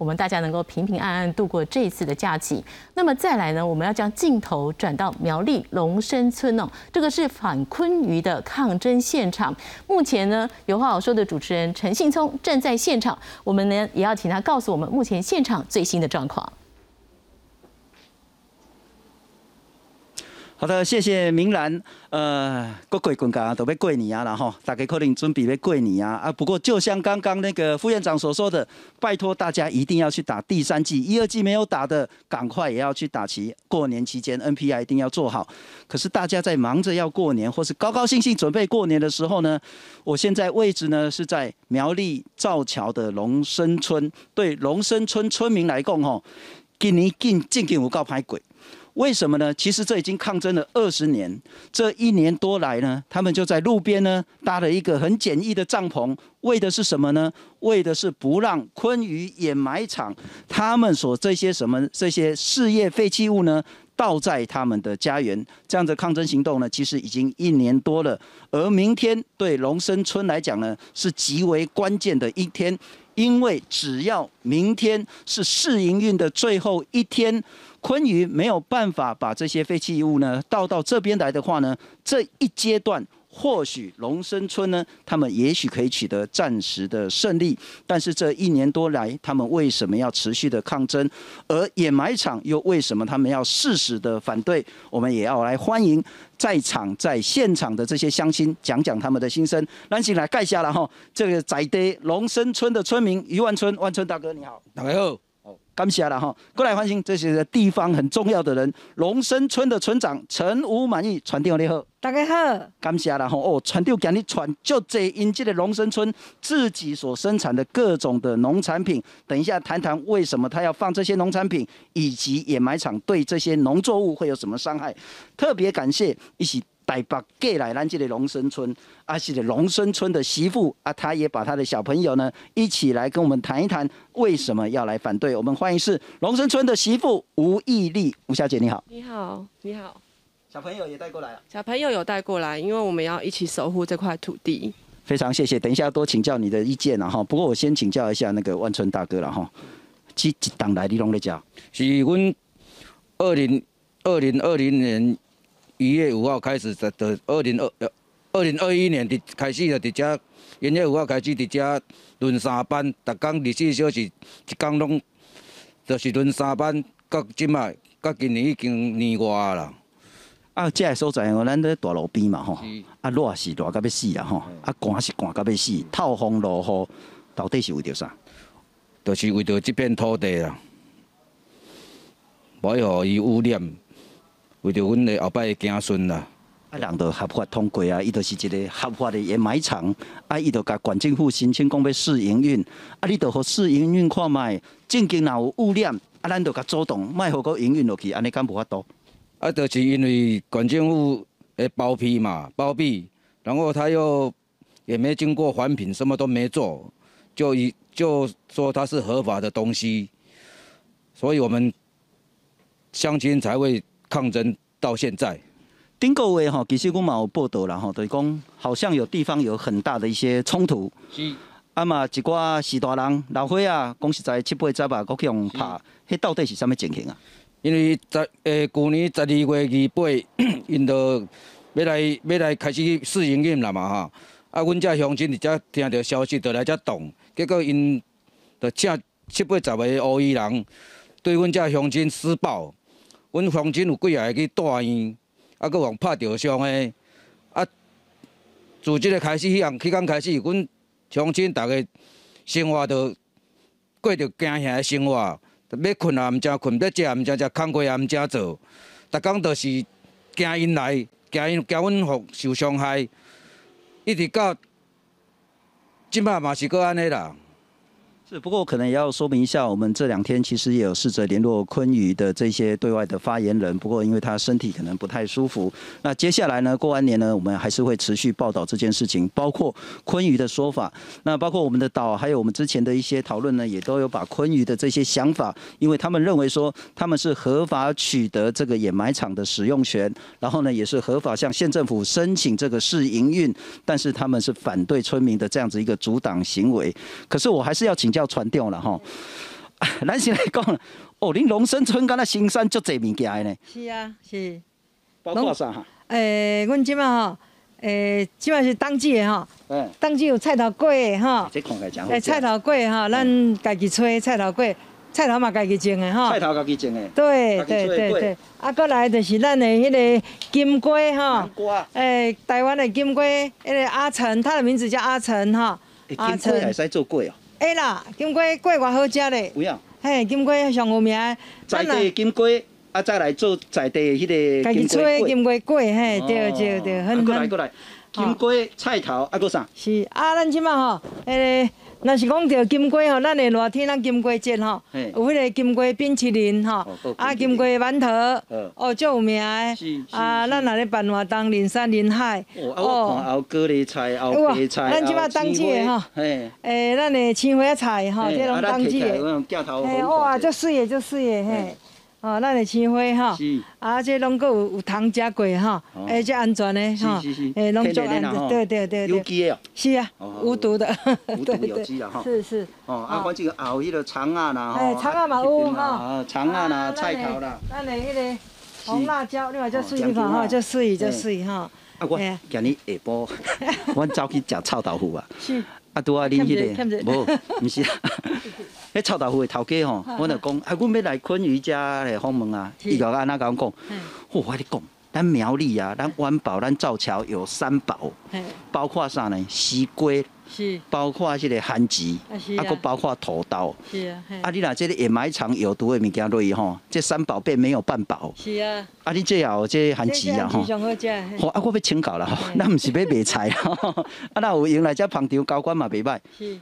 我们大家能够平平安安度过这次的假期。那么再来呢，我们要将镜头转到苗栗龙生村哦，这个是反昆鱼的抗争现场。目前呢，有话好说的主持人陈信聪站在现场，我们呢也要请他告诉我们目前现场最新的状况。好的，谢谢明兰。呃，过过关家都要过年啊，然后大家可能准备要过年啊。啊，不过就像刚刚那个副院长所说的，拜托大家一定要去打第三季，一二季没有打的，赶快也要去打齐。过年期间 NPI 一定要做好。可是大家在忙着要过年，或是高高兴兴准备过年的时候呢，我现在位置呢是在苗栗造桥的龙生村。对龙生村村民来讲，吼，今年进进进有够歹过。为什么呢？其实这已经抗争了二十年，这一年多来呢，他们就在路边呢搭了一个很简易的帐篷，为的是什么呢？为的是不让昆鱼掩埋场他们所这些什么这些事业废弃物呢倒在他们的家园。这样的抗争行动呢，其实已经一年多了。而明天对龙生村来讲呢，是极为关键的一天，因为只要明天是试营运的最后一天。昆鱼没有办法把这些废弃物呢倒到这边来的话呢，这一阶段或许龙生村呢，他们也许可以取得暂时的胜利。但是这一年多来，他们为什么要持续的抗争？而掩埋场又为什么他们要适时的反对？我们也要来欢迎在场在现场的这些乡亲，讲讲他们的心声。让进来盖下了哈，这个宅地龙生村的村民余万春，万春大哥你好，大家好。感谢了哈，过来欢迎这些地方很重要的人，龙生村的村长陈武满意传电话你好，大家好，感谢了哈。哦，传电话你传就这因这的龙生村自己所生产的各种的农产品，等一下谈谈为什么他要放这些农产品，以及掩埋场对这些农作物会有什么伤害，特别感谢一起。台北过来咱这个龙生村，啊，是的龙生村的媳妇啊，她也把她的小朋友呢一起来跟我们谈一谈，为什么要来反对？我们欢迎是龙生村的媳妇吴义丽，吴小姐你好。你好，你好。小朋友也带过来了。小朋友有带过来，因为我们要一起守护这块土地。非常谢谢，等一下多请教你的意见了哈。不过我先请教一下那个万春大哥了哈。这一档来你拢在讲？是阮二零二零二零年。一月五号开始的的二零二二零二一年的开始的伫遮，一月五号开始伫遮轮三班，逐工二十四小时，一工拢就是轮三班，到即卖，到今年已经年外啦。啊，即个所在哦，咱在大路边嘛吼，啊热是热到要死啊吼，啊寒是寒到要死，透风落雨，到底是为着啥？就是为着这片土地啦，不要互伊污染。为着阮的后摆的子孙啦，啊，人都合法通过啊，伊就是一个合法的掩埋场，啊，伊就甲县政府申请讲要试营运，啊，你就互试营运看卖，正经若有污染，啊，咱就甲阻挡，卖互个营运落去，安尼敢无法度？啊，就是因为县政府的包庇嘛，包庇，然后他又也没经过环评，什么都没做，就一就说它是合法的东西，所以我们乡亲才会。抗争到现在，顶个月吼，其实我嘛有报道啦吼，就是讲好像有地方有很大的一些冲突。是。啊嘛，一寡士大人老伙啊，讲实在七八十啊，国去用拍，迄到底是啥物情形啊？因为十诶，去年十二月二八，因都要来要来开始试营运啦嘛哈。啊，阮遮乡亲伫遮听到消息，就来遮动，结果因就请七八十个黑衣人对阮遮乡亲施暴。阮乡亲有几下去大院，啊，搁互拍着伤的，啊，自即个开始，迄项期间开始，阮乡亲逐个生活都过着惊吓的生活，要困也毋正困，要食也毋正食，工课也毋正做，逐工都是惊因来，惊因惊阮互受伤害，一直到即摆嘛是搁安尼啦。是，不过可能也要说明一下，我们这两天其实也有试着联络昆宇的这些对外的发言人，不过因为他身体可能不太舒服。那接下来呢，过完年呢，我们还是会持续报道这件事情，包括昆宇的说法，那包括我们的岛，还有我们之前的一些讨论呢，也都有把昆宇的这些想法，因为他们认为说他们是合法取得这个掩埋场的使用权，然后呢，也是合法向县政府申请这个试营运，但是他们是反对村民的这样子一个阻挡行为。可是我还是要请教。要传掉了吼，咱先来讲，哦，恁龙生村敢若新山足侪物件的呢，是啊，是。包括啥？哈？诶，阮即马吼，诶，即马是冬季的吼，嗯，冬季有菜头粿的吼，这看起来真好诶，菜头粿吼，咱家己炊菜头粿，菜头嘛家己种的吼。菜。头家己种的，对对对对，啊，过来就是咱的迄个金龟吼。南，瓜，诶，台湾的金龟，迄个阿成，他的名字叫阿成哈。欸金瓜也使做粿哦，哎啦，金瓜粿偌好食咧，有影。嘿，金瓜上有名的。在地的金瓜，啊，再来做在地的迄个家己金龟粿。吹的金瓜粿，嘿，哦对对对，啊很很过来过来，金瓜、菜头，啊，搁啥？是啊，咱即满吼，迄个若是讲着金瓜吼，咱的热天咱金瓜节吼，有迄个金瓜冰淇淋吼啊，金瓜馒头嗯，哦，足有名的是是。啊，咱若咧办活动，人山人海。哦，啊，我菜、菜、咱即摆后冬季的吼，诶，咱的青花菜吼，嘿这拢冬季啊咱摕起来有的。种镜头嘿，好哇，看足水的，足水的，嘿嘿。哦，咱的青花吼，是。啊，这拢搁有有通食过吼哦，诶，这安全的哈是是是，，诶，拢足安全，对对对对，有机的哦。是啊哦，无毒的，无毒有机啊哈 是是。哦，啊，反正也有迄个肠啊啦，哎，吼肠啊嘛有哈，啊，肠啊啦，菜头啦。咱的迄个红辣椒，你嘛足哦水你看吼，将军啊足水足水吼。啊，我嘿啊今日下晡，阮走去食臭豆腐啊。是，啊，拄啊，恁迄个无，毋是啊。迄臭豆腐的头家吼，阮就讲，啊，阮要来昆瑜家来访问啊。伊甲我安那甲阮讲，我甲你讲，咱苗栗啊，咱湾宝、咱造桥有三宝，包括啥呢？西龟，是包括迄个番薯啊是，啊，啊搁包括土豆。是啊，啊，你若这个掩埋场有毒的物件落去吼，这三宝贝没有半宝。是啊，啊，你这也有这番这薯啊吼啊，我要请教啦吼，嘿 咱毋是要卖菜啦，吼 啊，那有用来遮捧场高官嘛袂歹。是，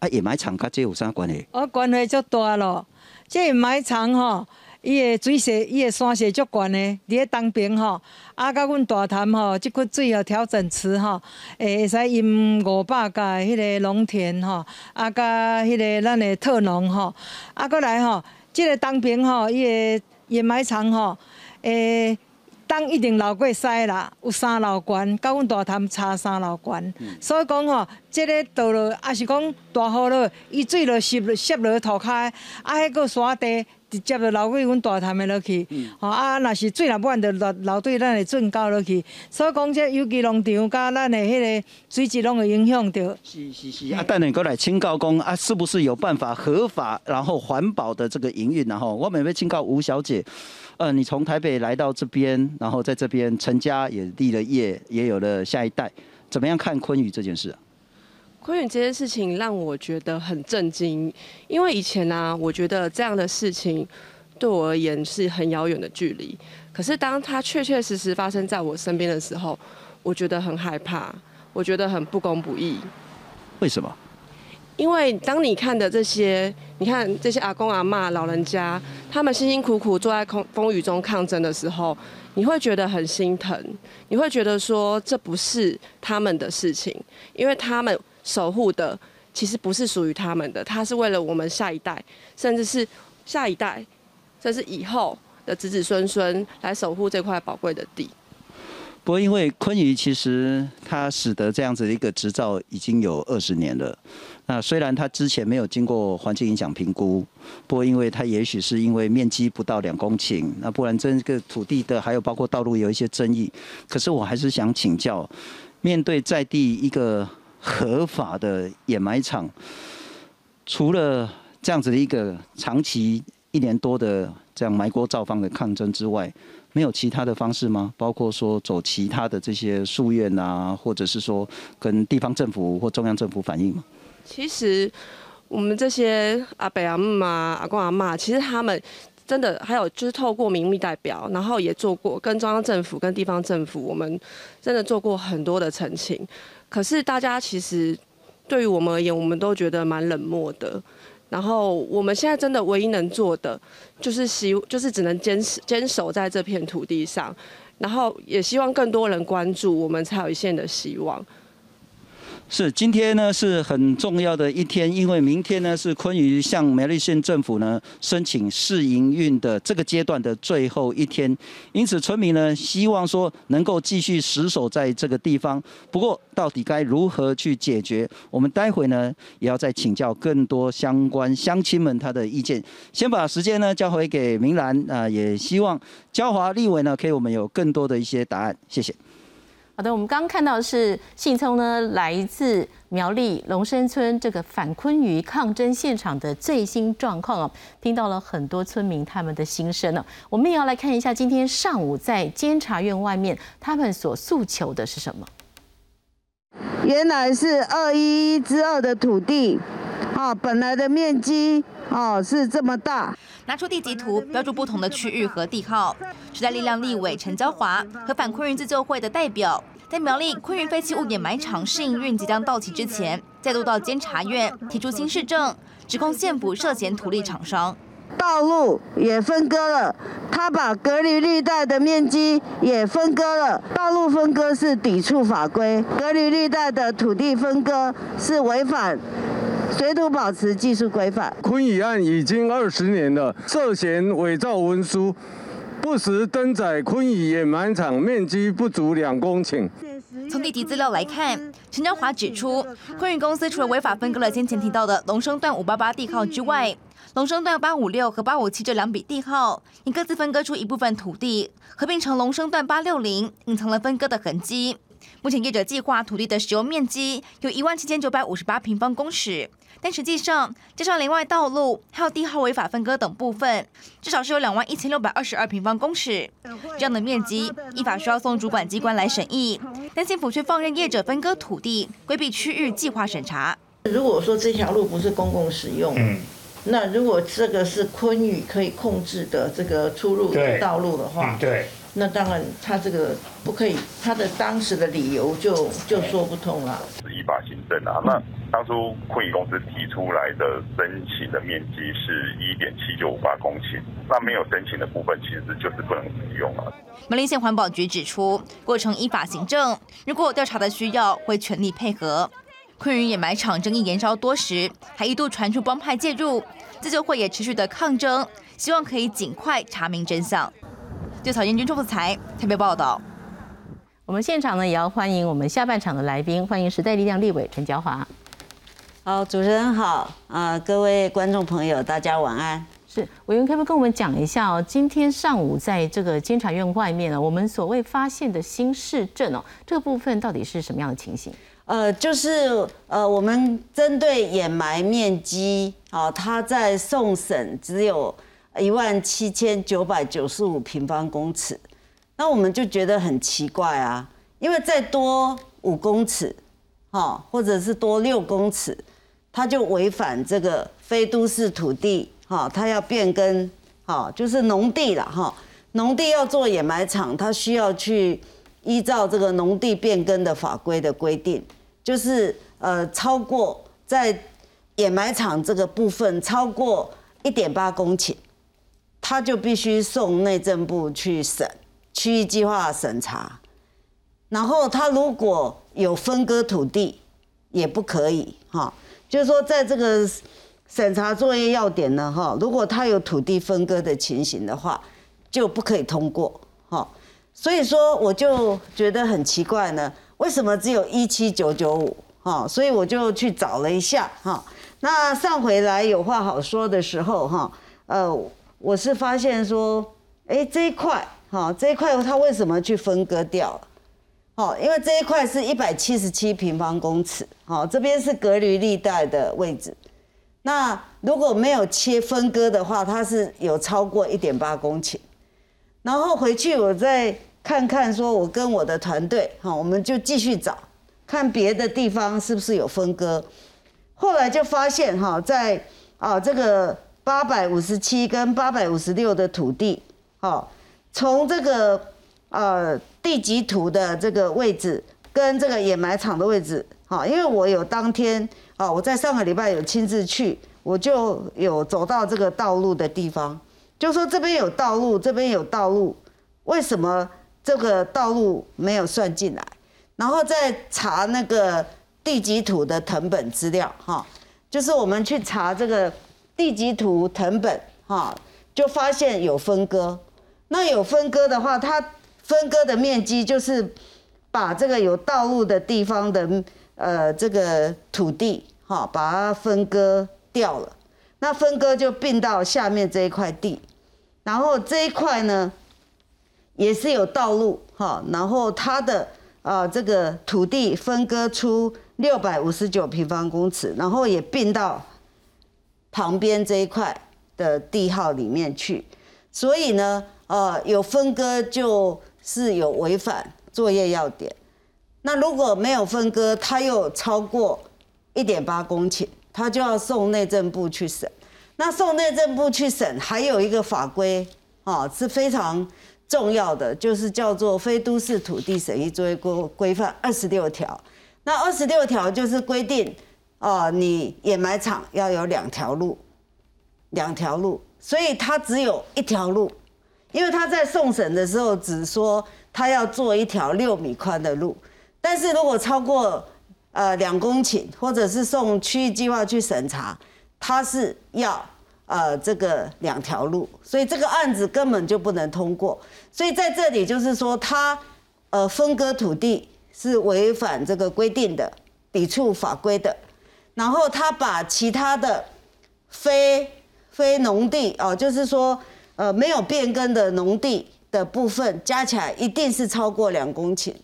啊，掩埋场甲这有啥关系？我关系足大咯。这埋场吼，伊的水势，伊的山势足悬的，伫咧东边吼，啊，甲阮大潭吼，即块水哦调整池吼，会，会使淹五百甲迄个农田吼，啊，甲迄个咱的特农吼，啊，过来吼，即、个东边吼，伊的掩埋场吼，诶。东一定流过西啦，有三楼悬，甲阮大潭差三楼悬，所以讲吼，即、个道路也是讲大雨落，伊水落湿落湿落涂骹，啊，迄个山地直接就流过阮大潭的落去，吼、啊，若是水若满，就流流对咱的圳沟落去，所以讲这有机农场甲咱的迄个水质拢会影响到。是是是，啊，等下过来请教讲啊，是不是有办法合法然后环保的这个营运然后我们要请教吴小姐，呃，你从台北来到这边，然后在这边成家也立了业，也有了下一代，怎么样看昆宇这件事啊？昆宇这件事情让我觉得很震惊，因为以前呢、我觉得这样的事情对我而言是很遥远的距离。可是当它确确实实发生在我身边的时候，我觉得很害怕，我觉得很不公不义。为什么？因为当你看的这些，你看这些阿公阿嬷老人家，他们辛辛苦苦坐在空风雨中抗争的时候，你会觉得很心疼，你会觉得说这不是他们的事情，因为他们守护的其实不是属于他们的，他是为了我们下一代，甚至是下一代，甚至以后的子子孙孙来守护这块宝贵的地。不过因为昆宇其实他使得这样子的一个执照已经有二十年了。那虽然他之前没有经过环境影响评估，不过因为他也许是因为面积不到两公顷，那不然这个土地的还有包括道路有一些争议。可是我还是想请教，面对在地一个合法的掩埋场，除了这样子的一个长期一年多的这样埋锅造房的抗争之外，没有其他的方式吗？包括说走其他的这些诉愿啊，或者是说跟地方政府或中央政府反映吗？其实我们这些阿伯阿姆啊、阿公阿妈，其实他们真的还有就是透过民意代表，然后也做过跟中央政府、跟地方政府，我们真的做过很多的澄清。可是大家其实对于我们而言，我们都觉得蛮冷漠的。然后我们现在真的唯一能做的，就是希就是只能坚持坚守在这片土地上，然后也希望更多人关注，我们才有一线的希望。是，今天呢是很重要的一天，因为明天呢是昆宇向苗栗县政府呢申请试营运的这个阶段的最后一天，因此村民呢希望说能够继续死守在这个地方。不过到底该如何去解决，我们待会呢也要再请教更多相关乡亲们他的意见。先把时间呢交回给明兰啊，也希望焦华立委呢可以我们有更多的一些答案。谢谢。好的，我们刚刚看到是信聪呢，来自苗栗龙生村这个反昆鱼抗争现场的最新状况哦，听到了很多村民他们的心声呢。我们也要来看一下今天上午在监察院外面他们所诉求的是什么。原来是二一一之二的土地，啊，本来的面积哦是这么大。拿出地籍图，标注不同的区域和地号。时代力量立委陈娇华和反昆云自救会的代表，在苗栗昆云废弃物掩埋场试营运即将到期之前，再度到监察院提出新市政，指控县府涉嫌土地厂商。道路也分割了，他把隔离绿带的面积也分割了。道路分割是抵触法规，隔离绿带的土地分割是违反。水土保持技术规范。昆乙案已经二十年了，涉嫌伪造文书，不时登载昆乙掩埋场面积不足两公顷。从地籍资料来看，陈昭华指出，昆宇公司除了违法分割了先前提到的龙生段五八八地号之外，龙生段八五六和八五七这两笔地号，也各自分割出一部分土地，合并成龙生段八六零，隐藏了分割的痕迹。目前业者计划土地的使用面积有一万七千九百五十八平方公尺。但实际上，加上连外道路还有地号违法分割等部分，至少是有两万一千六百二十二平方公尺。这样的面积，依法需要送主管机关来审议，但政府却放任业者分割土地，规避区域计划审查。如果说这条路不是公共使用，那如果这个是昆宇可以控制的这个出入的道路的话，对。那当然，他这个不可以，他的当时的理由就就说不通了。是依法行政啊。那当初昆宇公司提出来的申请的面积是一点七九五八公顷，那没有申请的部分其实就是不能使用了。苗栗县环保局指出，过程依法行政，如果有调查的需要，会全力配合。昆宇掩埋场争议延烧多时，还一度传出帮派介入，自救会也持续的抗争，希望可以尽快查明真相。就草原军中副才特别报道。我们现场呢也要欢迎我们下半场的来宾，欢迎时代力量立委陈娇华。好，主持人好啊，各位观众朋友，大家晚安。是委员可不可以跟我们讲一下哦？今天上午在这个监察院外面呢，我们所谓发现的新市政哦，这个部分到底是什么样的情形？呃，就是呃，我们针对掩埋面积啊，它在送审只有。一万七千九百九十五平方公尺，那我们就觉得很奇怪啊，因为再多五公尺，哈，或者是多六公尺，它就违反这个非都市土地，哈，它要变更，哈，就是农地了，哈，农地要做掩埋场，它需要去依照这个农地变更的法规的规定，就是呃，超过在掩埋场这个部分超过一点八公顷。他就必须送内政部去审区域计划审查，然后他如果有分割土地，也不可以哈。就是说，在这个审查作业要点呢哈，如果他有土地分割的情形的话，就不可以通过哈。所以说，我就觉得很奇怪呢，为什么只有一七九九五哈？所以我就去找了一下哈。那上回来有话好说的时候哈，呃。我是发现说，哎，这一块，哈，这一块它为什么去分割掉了？好，因为这一块是一百七十七平方公尺，好，这边是隔离地带的位置。那如果没有切分割的话，它是有超过一点八公顷。然后回去我再看看，说我跟我的团队，哈，我们就继续找，看别的地方是不是有分割。后来就发现，哈，在啊这个。八百五十七跟八百五十六的土地，好，从这个呃地级图的这个位置跟这个掩埋场的位置，好，因为我有当天啊，我在上个礼拜有亲自去，我就有走到这个道路的地方，就说这边有道路，这边有道路，为什么这个道路没有算进来？然后再查那个地籍图的藤本资料哈，就是我们去查这个地籍图藤本哈，就发现有分割。那有分割的话，它分割的面积就是把这个有道路的地方的呃这个土地哈，把它分割掉了。那分割就并到下面这一块地，然后这一块呢也是有道路哈，然后它的啊这个土地分割出六百五十九平方公尺，然后也并到旁边这一块的地号里面去，所以呢，呃有分割就是有违反作业要点，那如果没有分割，它又超过一点八公顷。他就要送内政部去审，那送内政部去审，还有一个法规啊是非常重要的，就是叫做《非都市土地审议作业规规范》二十六条。那二十六条就是规定，哦，你掩埋场要有两条路，两条路，所以他只有一条路，因为他在送审的时候只说他要做一条六米宽的路，但是如果超过呃，两公顷，或者是送区域计划去审查，他是要呃这个两条路，所以这个案子根本就不能通过。所以在这里就是说，他呃分割土地是违反这个规定的，抵触法规的。然后他把其他的非非农地哦，就是说呃没有变更的农地的部分加起来，一定是超过两公顷。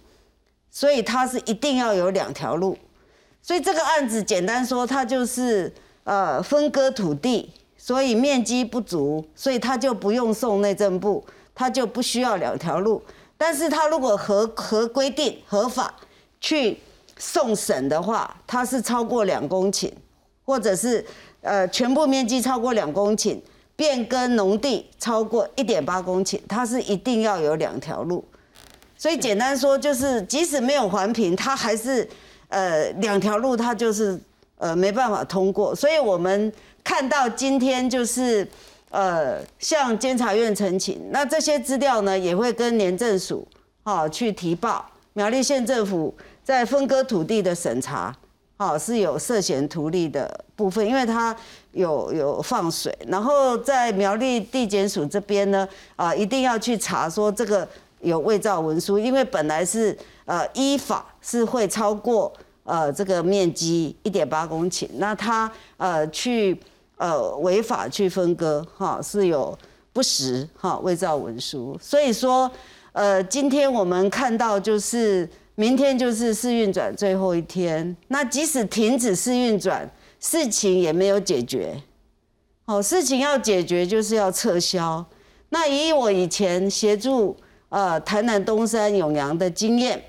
所以它是一定要有两条路，所以这个案子简单说，它就是呃分割土地，所以面积不足，所以他就不用送内政部，他就不需要两条路。但是他如果合合规定合法去送审的话，它是超过两公顷，或者是呃全部面积超过两公顷，变更农地超过一点八公顷，它是一定要有两条路。所以简单说，就是即使没有环评，它还是呃两条路，它就是呃没办法通过。所以我们看到今天就是呃向监察院呈请，那这些资料呢也会跟廉政署哈去提报。苗栗县政府在分割土地的审查，哈是有涉嫌图利的部分，因为它有有放水。然后在苗栗地检署这边呢，啊一定要去查说这个。有伪造文书，因为本来是呃依法是会超过呃这个面积一点八公顷，那他呃去呃违法去分割哈是有不实哈伪造文书，所以说呃今天我们看到就是明天就是试运转最后一天，那即使停止试运转，事情也没有解决，好事情要解决就是要撤销，那以我以前协助。呃，台南东山永阳的经验，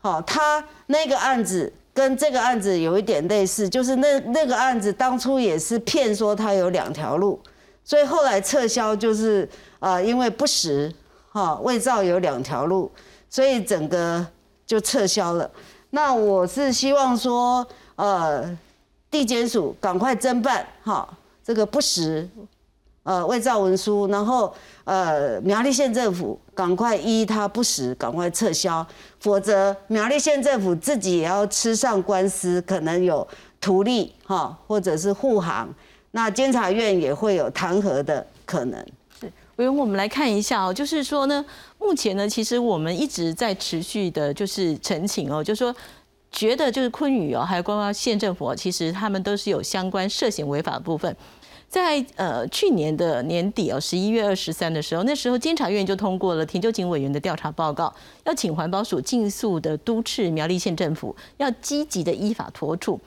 好，他那个案子跟这个案子有一点类似，就是那那个案子当初也是骗说他有两条路，所以后来撤销就是啊，因为不实，哈，伪造有两条路，所以整个就撤销了。那我是希望说，呃，地检署赶快侦办，哈，这个不实。呃，伪造文书，然后呃，苗栗县政府赶快依他不实，赶快撤销，否则苗栗县政府自己也要吃上官司，可能有图利哈，或者是护航，那监察院也会有弹劾的可能。委员，我们来看一下哦，就是说呢，目前呢，其实我们一直在持续的，就是澄清哦，就是说觉得就是昆宇哦，还有光光县政府，其实他们都是有相关涉嫌违法的部分。在呃去年的年底哦，十一月二十三的时候，那时候监察院就通过了田就警委员的调查报告，要请环保署尽速的督斥苗栗县政府，要积极的依法妥处。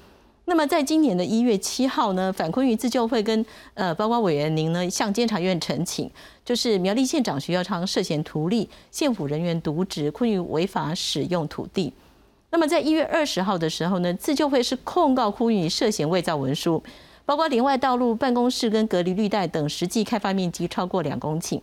那么在今年的一月七号呢，反昆鱼自救会跟呃包括委员您呢向监察院陈请，就是苗栗县长徐耀昌涉嫌图利县府人员渎职，昆鱼违法使用土地。那么在一月二十号的时候呢，自救会是控告昆鱼涉嫌伪造文书。包括连外道路、办公室跟隔离绿带等，实际开发面积超过两公顷。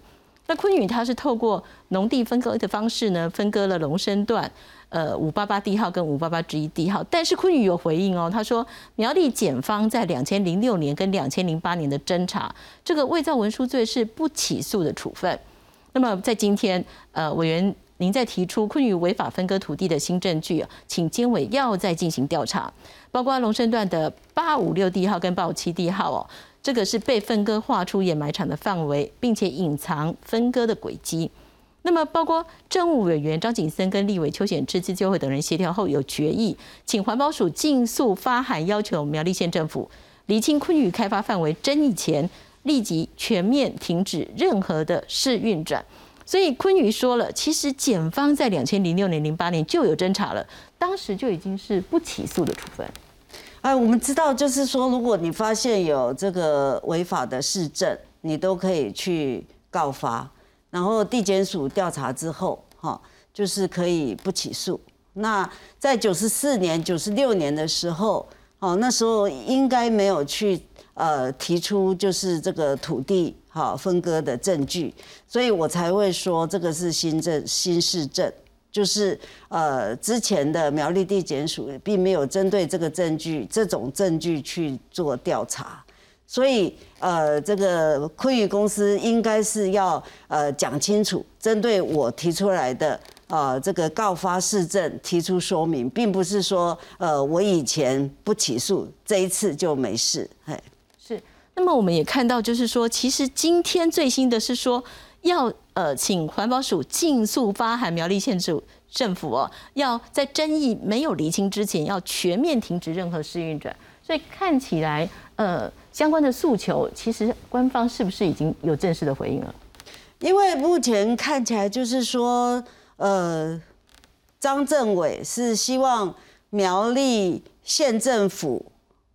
那昆宇它是透过农地分割的方式呢，分割了龙生段，呃五八八 D 号跟五八八之一地号。但是昆宇有回应哦，他说苗栗检方在两千零六年跟两千零八年的侦查，这个伪造文书罪是不起诉的处分。那么在今天，呃委员您在提出昆宇违法分割土地的新证据，请监委要再进行调查，包括龙生段的八五六 D 号跟八五七 D 号哦，这个是被分割划出掩埋场的范围，并且隐藏分割的轨迹。那么，包括政务委员张景森跟立委邱显智自救会等人协调后有决议，请环保署尽速发函要求苗栗县政府厘清昆宇开发范围争议前，立即全面停止任何的试运转。所以昆宇说了，其实检方在两千零六年、零八年就有侦查了，当时就已经是不起诉的处分。哎，我们知道，就是说，如果你发现有这个违法的市政，你都可以去告发。然后地检署调查之后，哈，就是可以不起诉。那在九十四年、九十六年的时候，哦，那时候应该没有去呃提出就是这个土地哈分割的证据，所以我才会说这个是新政新市政，就是呃之前的苗栗地检署并没有针对这个证据这种证据去做调查。所以，呃，这个昆宇公司应该是要呃讲清楚，针对我提出来的呃这个告发市政提出说明，并不是说呃我以前不起诉，这一次就没事。嘿，是。那么我们也看到，就是说，其实今天最新的是说，要呃请环保署尽速发函苗栗县政政府哦，要在争议没有厘清之前，要全面停止任何试运转。所以看起来，呃。相关的诉求，其实官方是不是已经有正式的回应了？因为目前看起来就是说，呃，张政委是希望苗栗县政府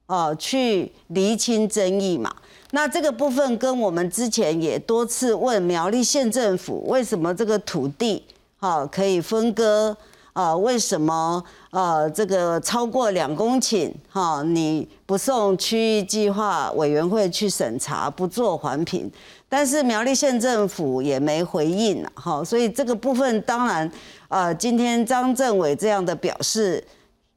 啊去厘清争议嘛。那这个部分跟我们之前也多次问苗栗县政府，为什么这个土地啊可以分割？啊，为什么呃这个超过两公顷哈，你不送区域计划委员会去审查，不做环评？但是苗栗县政府也没回应哈，所以这个部分当然，呃，今天张政委这样的表示，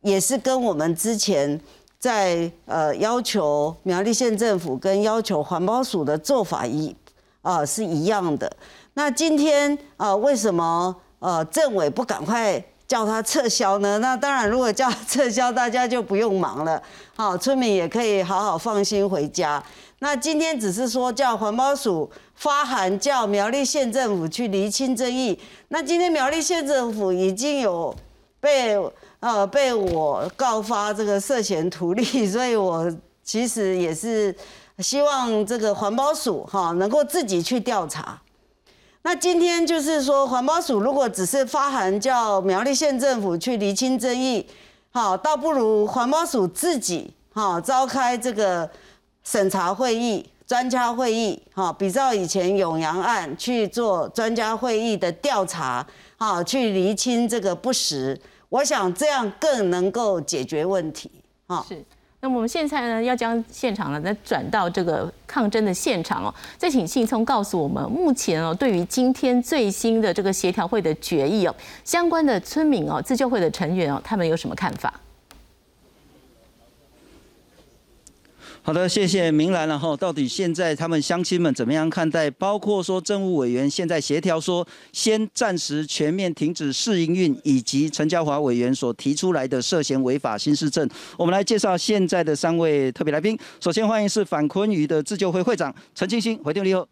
也是跟我们之前在呃要求苗栗县政府跟要求环保署的做法一啊是一样的。那今天啊，为什么呃政委不赶快？叫他撤销呢？那当然，如果叫他撤销，大家就不用忙了，好，村民也可以好好放心回家。那今天只是说叫环保署发函，叫苗栗县政府去厘清争议。那今天苗栗县政府已经有被呃被我告发这个涉嫌图利，所以我其实也是希望这个环保署哈能够自己去调查。那今天就是说，环保署如果只是发函叫苗栗县政府去厘清争议，好，倒不如环保署自己哈召开这个审查会议、专家会议，哈，比照以前永阳案去做专家会议的调查，哈，去厘清这个不实，我想这样更能够解决问题，哈。是。那么我们现在呢，要将现场呢再转到这个抗争的现场哦。再请信聪告诉我们，目前哦，对于今天最新的这个协调会的决议哦，相关的村民哦、自救会的成员哦，他们有什么看法？好的，谢谢明兰。然后，到底现在他们乡亲们怎么样看待？包括说政务委员现在协调说，先暂时全面停止试营运，以及陈家华委员所提出来的涉嫌违法新市政。我们来介绍现在的三位特别来宾。首先欢迎是反昆鱼的自救会会长陈清新，回电你好。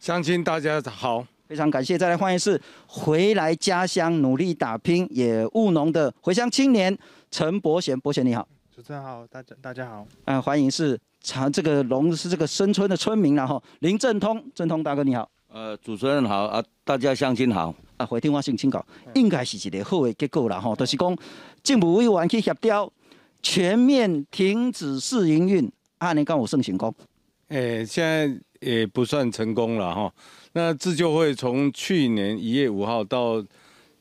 乡亲大家好，非常感谢。再来欢迎是回来家乡努力打拼也务农的回乡青年陈伯贤，伯贤你好。主持人好，大家大家好。嗯，欢迎是。长这个龙是这个深村的村民然后林正通，正通大哥你好。呃，主持人好啊，大家乡亲好啊。回电话性请稿，应该是一个好的结果啦吼，就是讲政府委员去协调，全面停止试营运，啊，你讲我算成功？诶，现在也不算成功了哈。那自救会从去年一月五号到。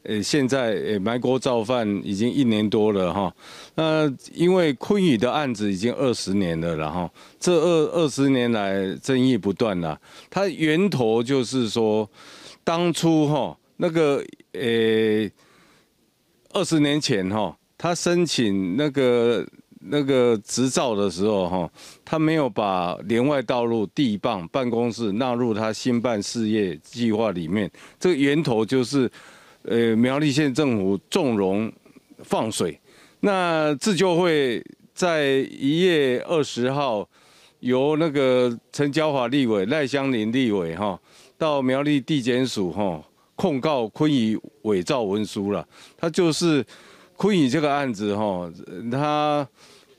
呃，现在呃埋锅造饭已经一年多了哈。那因为昆宇的案子已经二十年了，然后这二二十年来争议不断了。它源头就是说，当初哈那个呃二十年前哈，他申请那个那个执照的时候哈，他没有把连外道路地磅办公室纳入他新办事业计划里面。这个源头就是。呃苗栗县政府纵容放水。那自救会在一月二十号由那个陈椒华立委、赖香林立委哈到苗栗地检署哈控告昆宇伪造文书了。他就是昆宇这个案子哈，他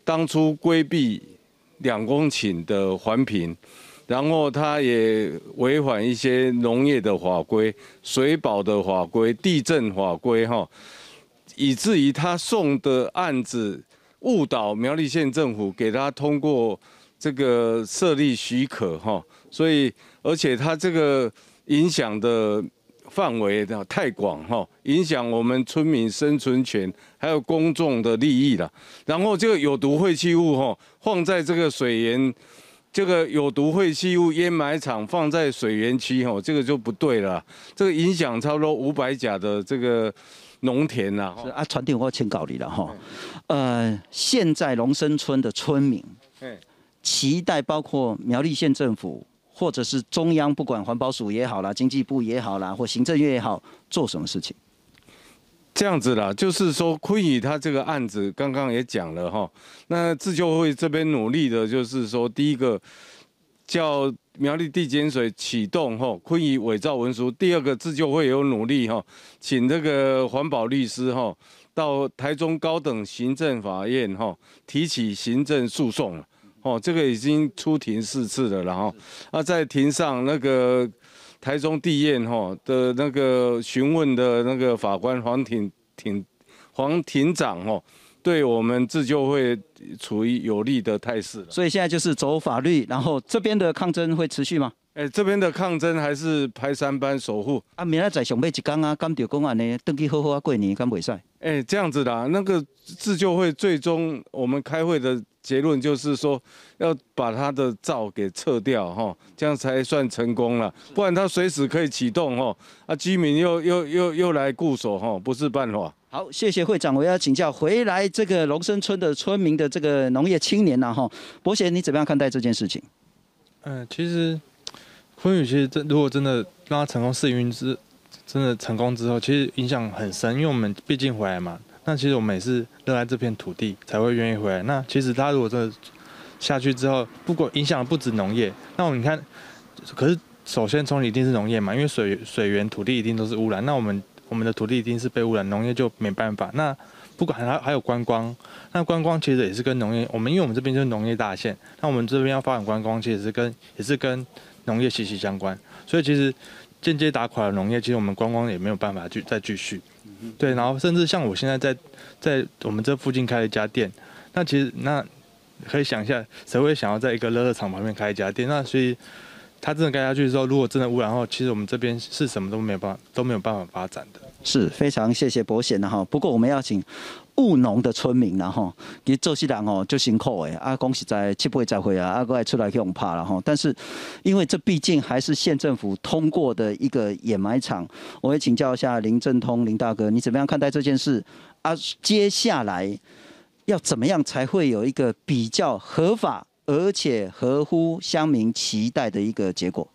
当初规避两公顷的环评，然后他也违反一些农业的法规、水保的法规、地震法规哈。以至于他送的案子误导苗栗县政府，给他通过这个设立许可哈，所以而且他这个影响的范围的太广哈，影响我们村民生存权，还有公众的利益了。然后这个有毒废弃物哈，放在这个水源，这个有毒废弃物掩埋场放在水源区吼，这个就不对了。这个影响差不多五百甲的这个。农田呐，是啊，传电话请告你了哈。呃，现在龙生村的村民，期待包括苗栗县政府或者是中央，不管环保署也好啦，经济部也好啦，或行政院也好，做什么事情？这样子啦，就是说昆宇他这个案子，刚刚也讲了哈。那自救会这边努力的就是说，第一个叫。苗栗地检水启动哈，昆宇伪造文书。第二个自救会有努力哈，请这个环保律师哈到台中高等行政法院哈提起行政诉讼了。哦，这个已经出庭四次了，然后啊在庭上那个台中地院哈的那个询问的那个法官黄庭庭黄庭长哦。对我们自救会处于有利的态势，所以现在就是走法律，然后这边的抗争会持续吗？哎，这边的抗争还是排三班守护啊！明仔载上尾一天啊，干掉公安呢，登记好好啊过年，敢袂使？哎，这样子的，那个自救会最终我们开会的结论就是说，要把他的灶给撤掉哈，这样才算成功了，不然他随时可以启动哈，啊，居民又又又又来固守哈，不是办法。好，谢谢会长。我要请教回来这个龙生村的村民的这个农业青年呐，哈，伯贤，你怎么样看待这件事情？嗯，其实昆宇其实真如果真的让他成功试运之，真的成功之后，其实影响很深，因为我们毕竟回来嘛。那其实我们也是热爱这片土地才会愿意回来。那其实他如果真的下去之后，不过影响不止农业，那我们看，可是首先从一定是农业嘛，因为水水源土地一定都是污染。那我们我们的土地一定是被污染，农业就没办法。那不管还还有观光，那观光其实也是跟农业，我们因为我们这边就是农业大县，那我们这边要发展观光，其实是跟也是跟农业息息相关。所以其实间接打垮了农业，其实我们观光也没有办法去再继续。对，然后甚至像我现在在在我们这附近开了一家店，那其实那可以想一下，谁会想要在一个乐乐场旁边开一家店？那所以。他真的盖下去之后，如果真的污染后，其实我们这边是什么都没有办法都没有办法发展的。是非常谢谢博贤的哈。不过我们要请务农的村民然后，其实做西人哦就辛苦诶啊，恭喜在七八再会啊，阿哥来出来用怕了哈。但是因为这毕竟还是县政府通过的一个掩埋场，我会请教一下林正通林大哥，你怎么样看待这件事啊？接下来要怎么样才会有一个比较合法？而且合乎乡民期待的一个结果。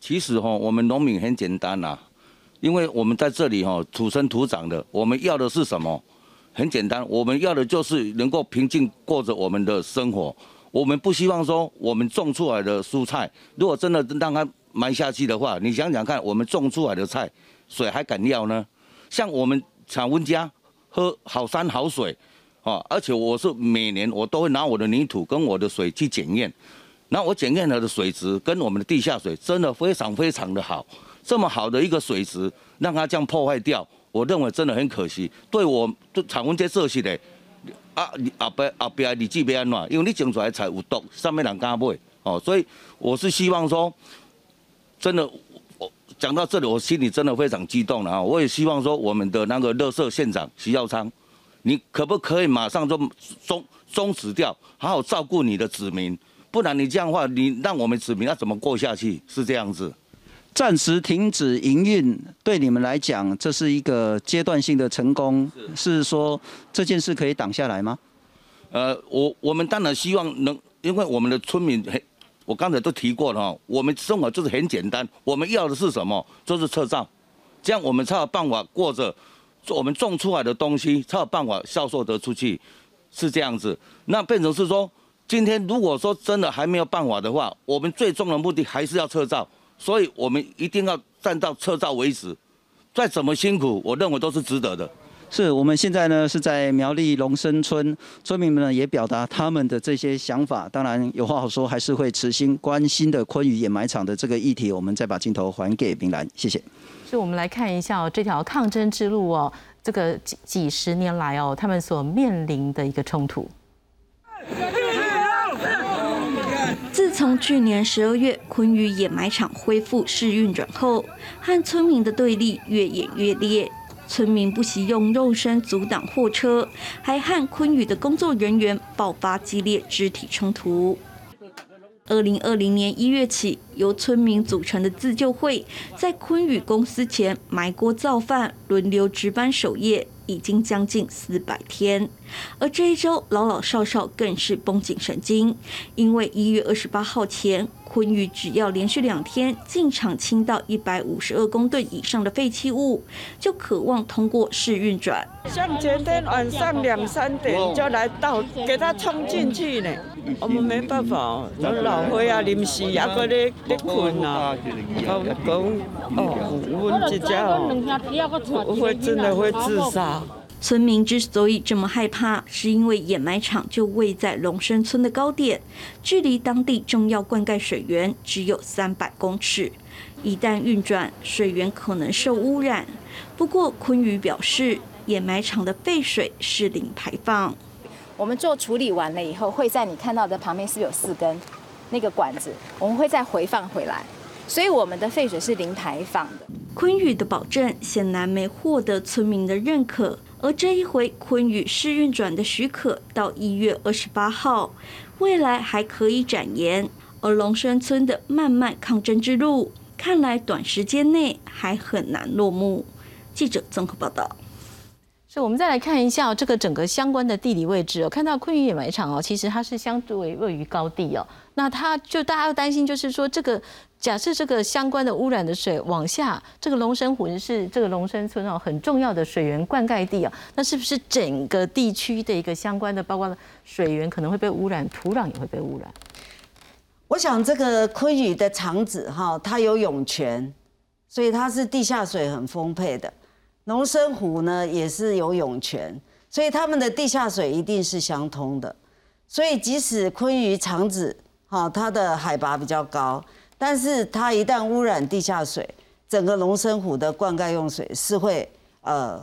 其实哈，我们农民很简单呐，因为我们在这里哈土生土长的，我们要的是什么？很简单，我们要的就是能够平静过着我们的生活。我们不希望说我们种出来的蔬菜，如果真的让它埋下去的话，你想想看，我们种出来的菜，水还敢要呢？像我们常温家喝好山好水。啊！而且我是每年我都会拿我的泥土跟我的水去检验，那我检验了的水质跟我们的地下水真的非常非常的好。这么好的一个水质，让它这样破坏掉，我认为真的很可惜。对我对产温这设施的啊，你后边后边你记别安怎？因为你种出来才有毒，上面人敢买哦。所以我是希望说，真的，我讲到这里，我心里真的非常激动了啊！我也希望说，我们的那个乐色县长徐耀昌。你可不可以马上就终终止掉，好好照顾你的子民？不然你这样的话，你让我们子民要怎么过下去？是这样子，暂时停止营运，对你们来讲，这是一个阶段性的成功，是说这件事可以挡下来吗？呃，我我们当然希望能，因为我们的村民很，我刚才都提过了哈，我们生活就是很简单，我们要的是什么？就是撤照。这样我们才有办法过着我们种出来的东西才有办法销售得出去，是这样子。那变成是说，今天如果说真的还没有办法的话，我们最终的目的还是要撤照，所以我们一定要站到撤照为止。再怎么辛苦，我认为都是值得的。是我们现在呢是在苗栗龙生村，村民们呢也表达他们的这些想法。当然有话好说，还是会持心关心的昆宇掩埋场的这个议题。我们再把镜头还给明兰，谢谢。是我们来看一下哦，这条抗争之路哦，这个几几十年来哦，他们所面临的一个冲突。自从去年十二月昆宇掩埋场恢复试运转后，和村民的对立越演越烈。村民不惜用肉身阻挡货车，还和昆宇的工作人员爆发激烈肢体冲突。二零二零年一月起，由村民组成的自救会，在昆宇公司前埋锅造饭，轮流值班守夜。已经将近四百天，而这一周老老少少更是绷紧神经，因为一月二十八号前，昆宇只要连续两天进场清到一百五十二公吨以上的废弃物，就渴望通过试运转。像前天晚上两三点就来到，给他冲进去呢，我们没办法，老灰啊临时啊搁咧咧困啊，讲讲哦，我们一家哦，会真的会自杀。村民之所以这么害怕，是因为掩埋场就位在龙生村的高点，距离当地重要灌溉水源只有三百公尺。一旦运转，水源可能受污染。不过昆宇表示，掩埋场的废水是零排放。我们做处理完了以后，会在你看到的旁边是有四根那个管子，我们会再回放回来，所以我们的废水是零排放的。昆宇的保证显然没获得村民的认可。而这一回昆宇试运转的许可到一月二十八号，未来还可以展延。而龙山村的漫漫抗争之路，看来短时间内还很难落幕。记者综合报道。是，我们再来看一下这个整个相关的地理位置哦。看到昆宇掩埋场哦，其实它是相对位于高地哦。那它就大家要担心，就是说这个。假设这个相关的污染的水往下，这个龙生湖是这个龙生村哦很重要的水源灌溉地啊，那是不是整个地区的一个相关的，包括水源可能会被污染，土壤也会被污染？我想这个昆宇的厂子哈，它有涌泉，所以它是地下水很丰沛的。龙生湖呢也是有涌泉，所以他们的地下水一定是相通的。所以即使昆宇厂子哈，它的海拔比较高。但是它一旦污染地下水，整个龙生湖的灌溉用水是会呃，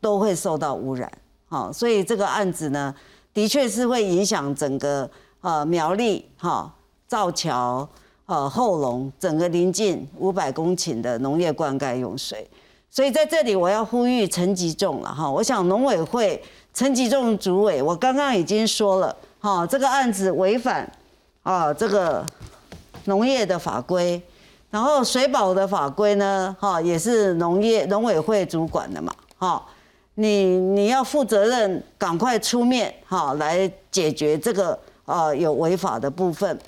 都会受到污染。好，所以这个案子呢，的确是会影响整个呃苗栗哈造桥呃后龙整个临近五百公顷的农业灌溉用水。所以在这里我要呼吁陈吉仲了哈，我想农委会陈吉仲主委，我刚刚已经说了哈，这个案子违反啊这个。农业的法规，然后水保的法规呢，哈，也是农业农委会主管的嘛，哈，你你要负责任，赶快出面，哈，来解决这个呃有违法的部分。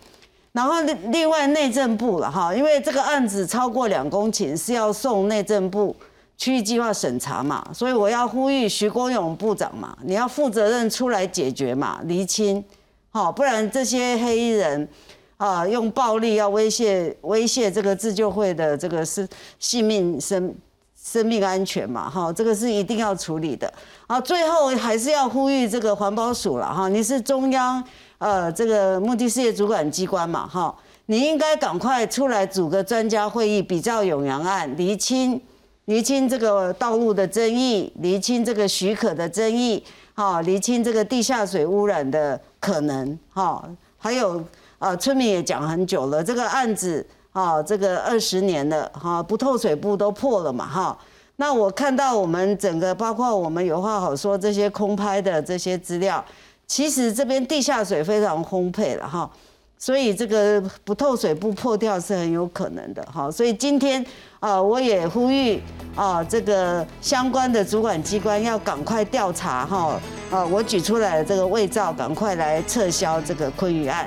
然后另另外内政部了，哈，因为这个案子超过两公顷是要送内政部区域计划审查嘛，所以我要呼吁徐国勇部长嘛，你要负责任出来解决嘛，厘清，好，不然这些黑衣人。啊，用暴力要威胁威胁这个自救会的这个是性命生生命安全嘛？哈，这个是一定要处理的。啊，最后还是要呼吁这个环保署了哈，你是中央呃这个目的事业主管机关嘛？哈，你应该赶快出来组个专家会议，比较永阳案，厘清厘清这个道路的争议，厘清这个许可的争议，哈，厘清这个地下水污染的可能，哈，还有。呃，村民也讲很久了，这个案子啊，这个二十年了，哈，不透水部都破了嘛，哈。那我看到我们整个，包括我们有话好说这些空拍的这些资料，其实这边地下水非常丰沛了，哈。所以这个不透水不破掉是很有可能的，哈。所以今天啊，我也呼吁啊，这个相关的主管机关要赶快调查，哈。啊，我举出来的这个伪造，赶快来撤销这个昆宇案。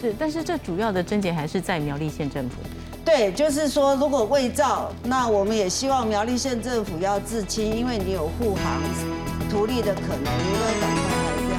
是，但是这主要的症结还是在苗栗县政府。对，就是说如果伪造，那我们也希望苗栗县政府要自清，因为你有护航图利的可能，你会赶快。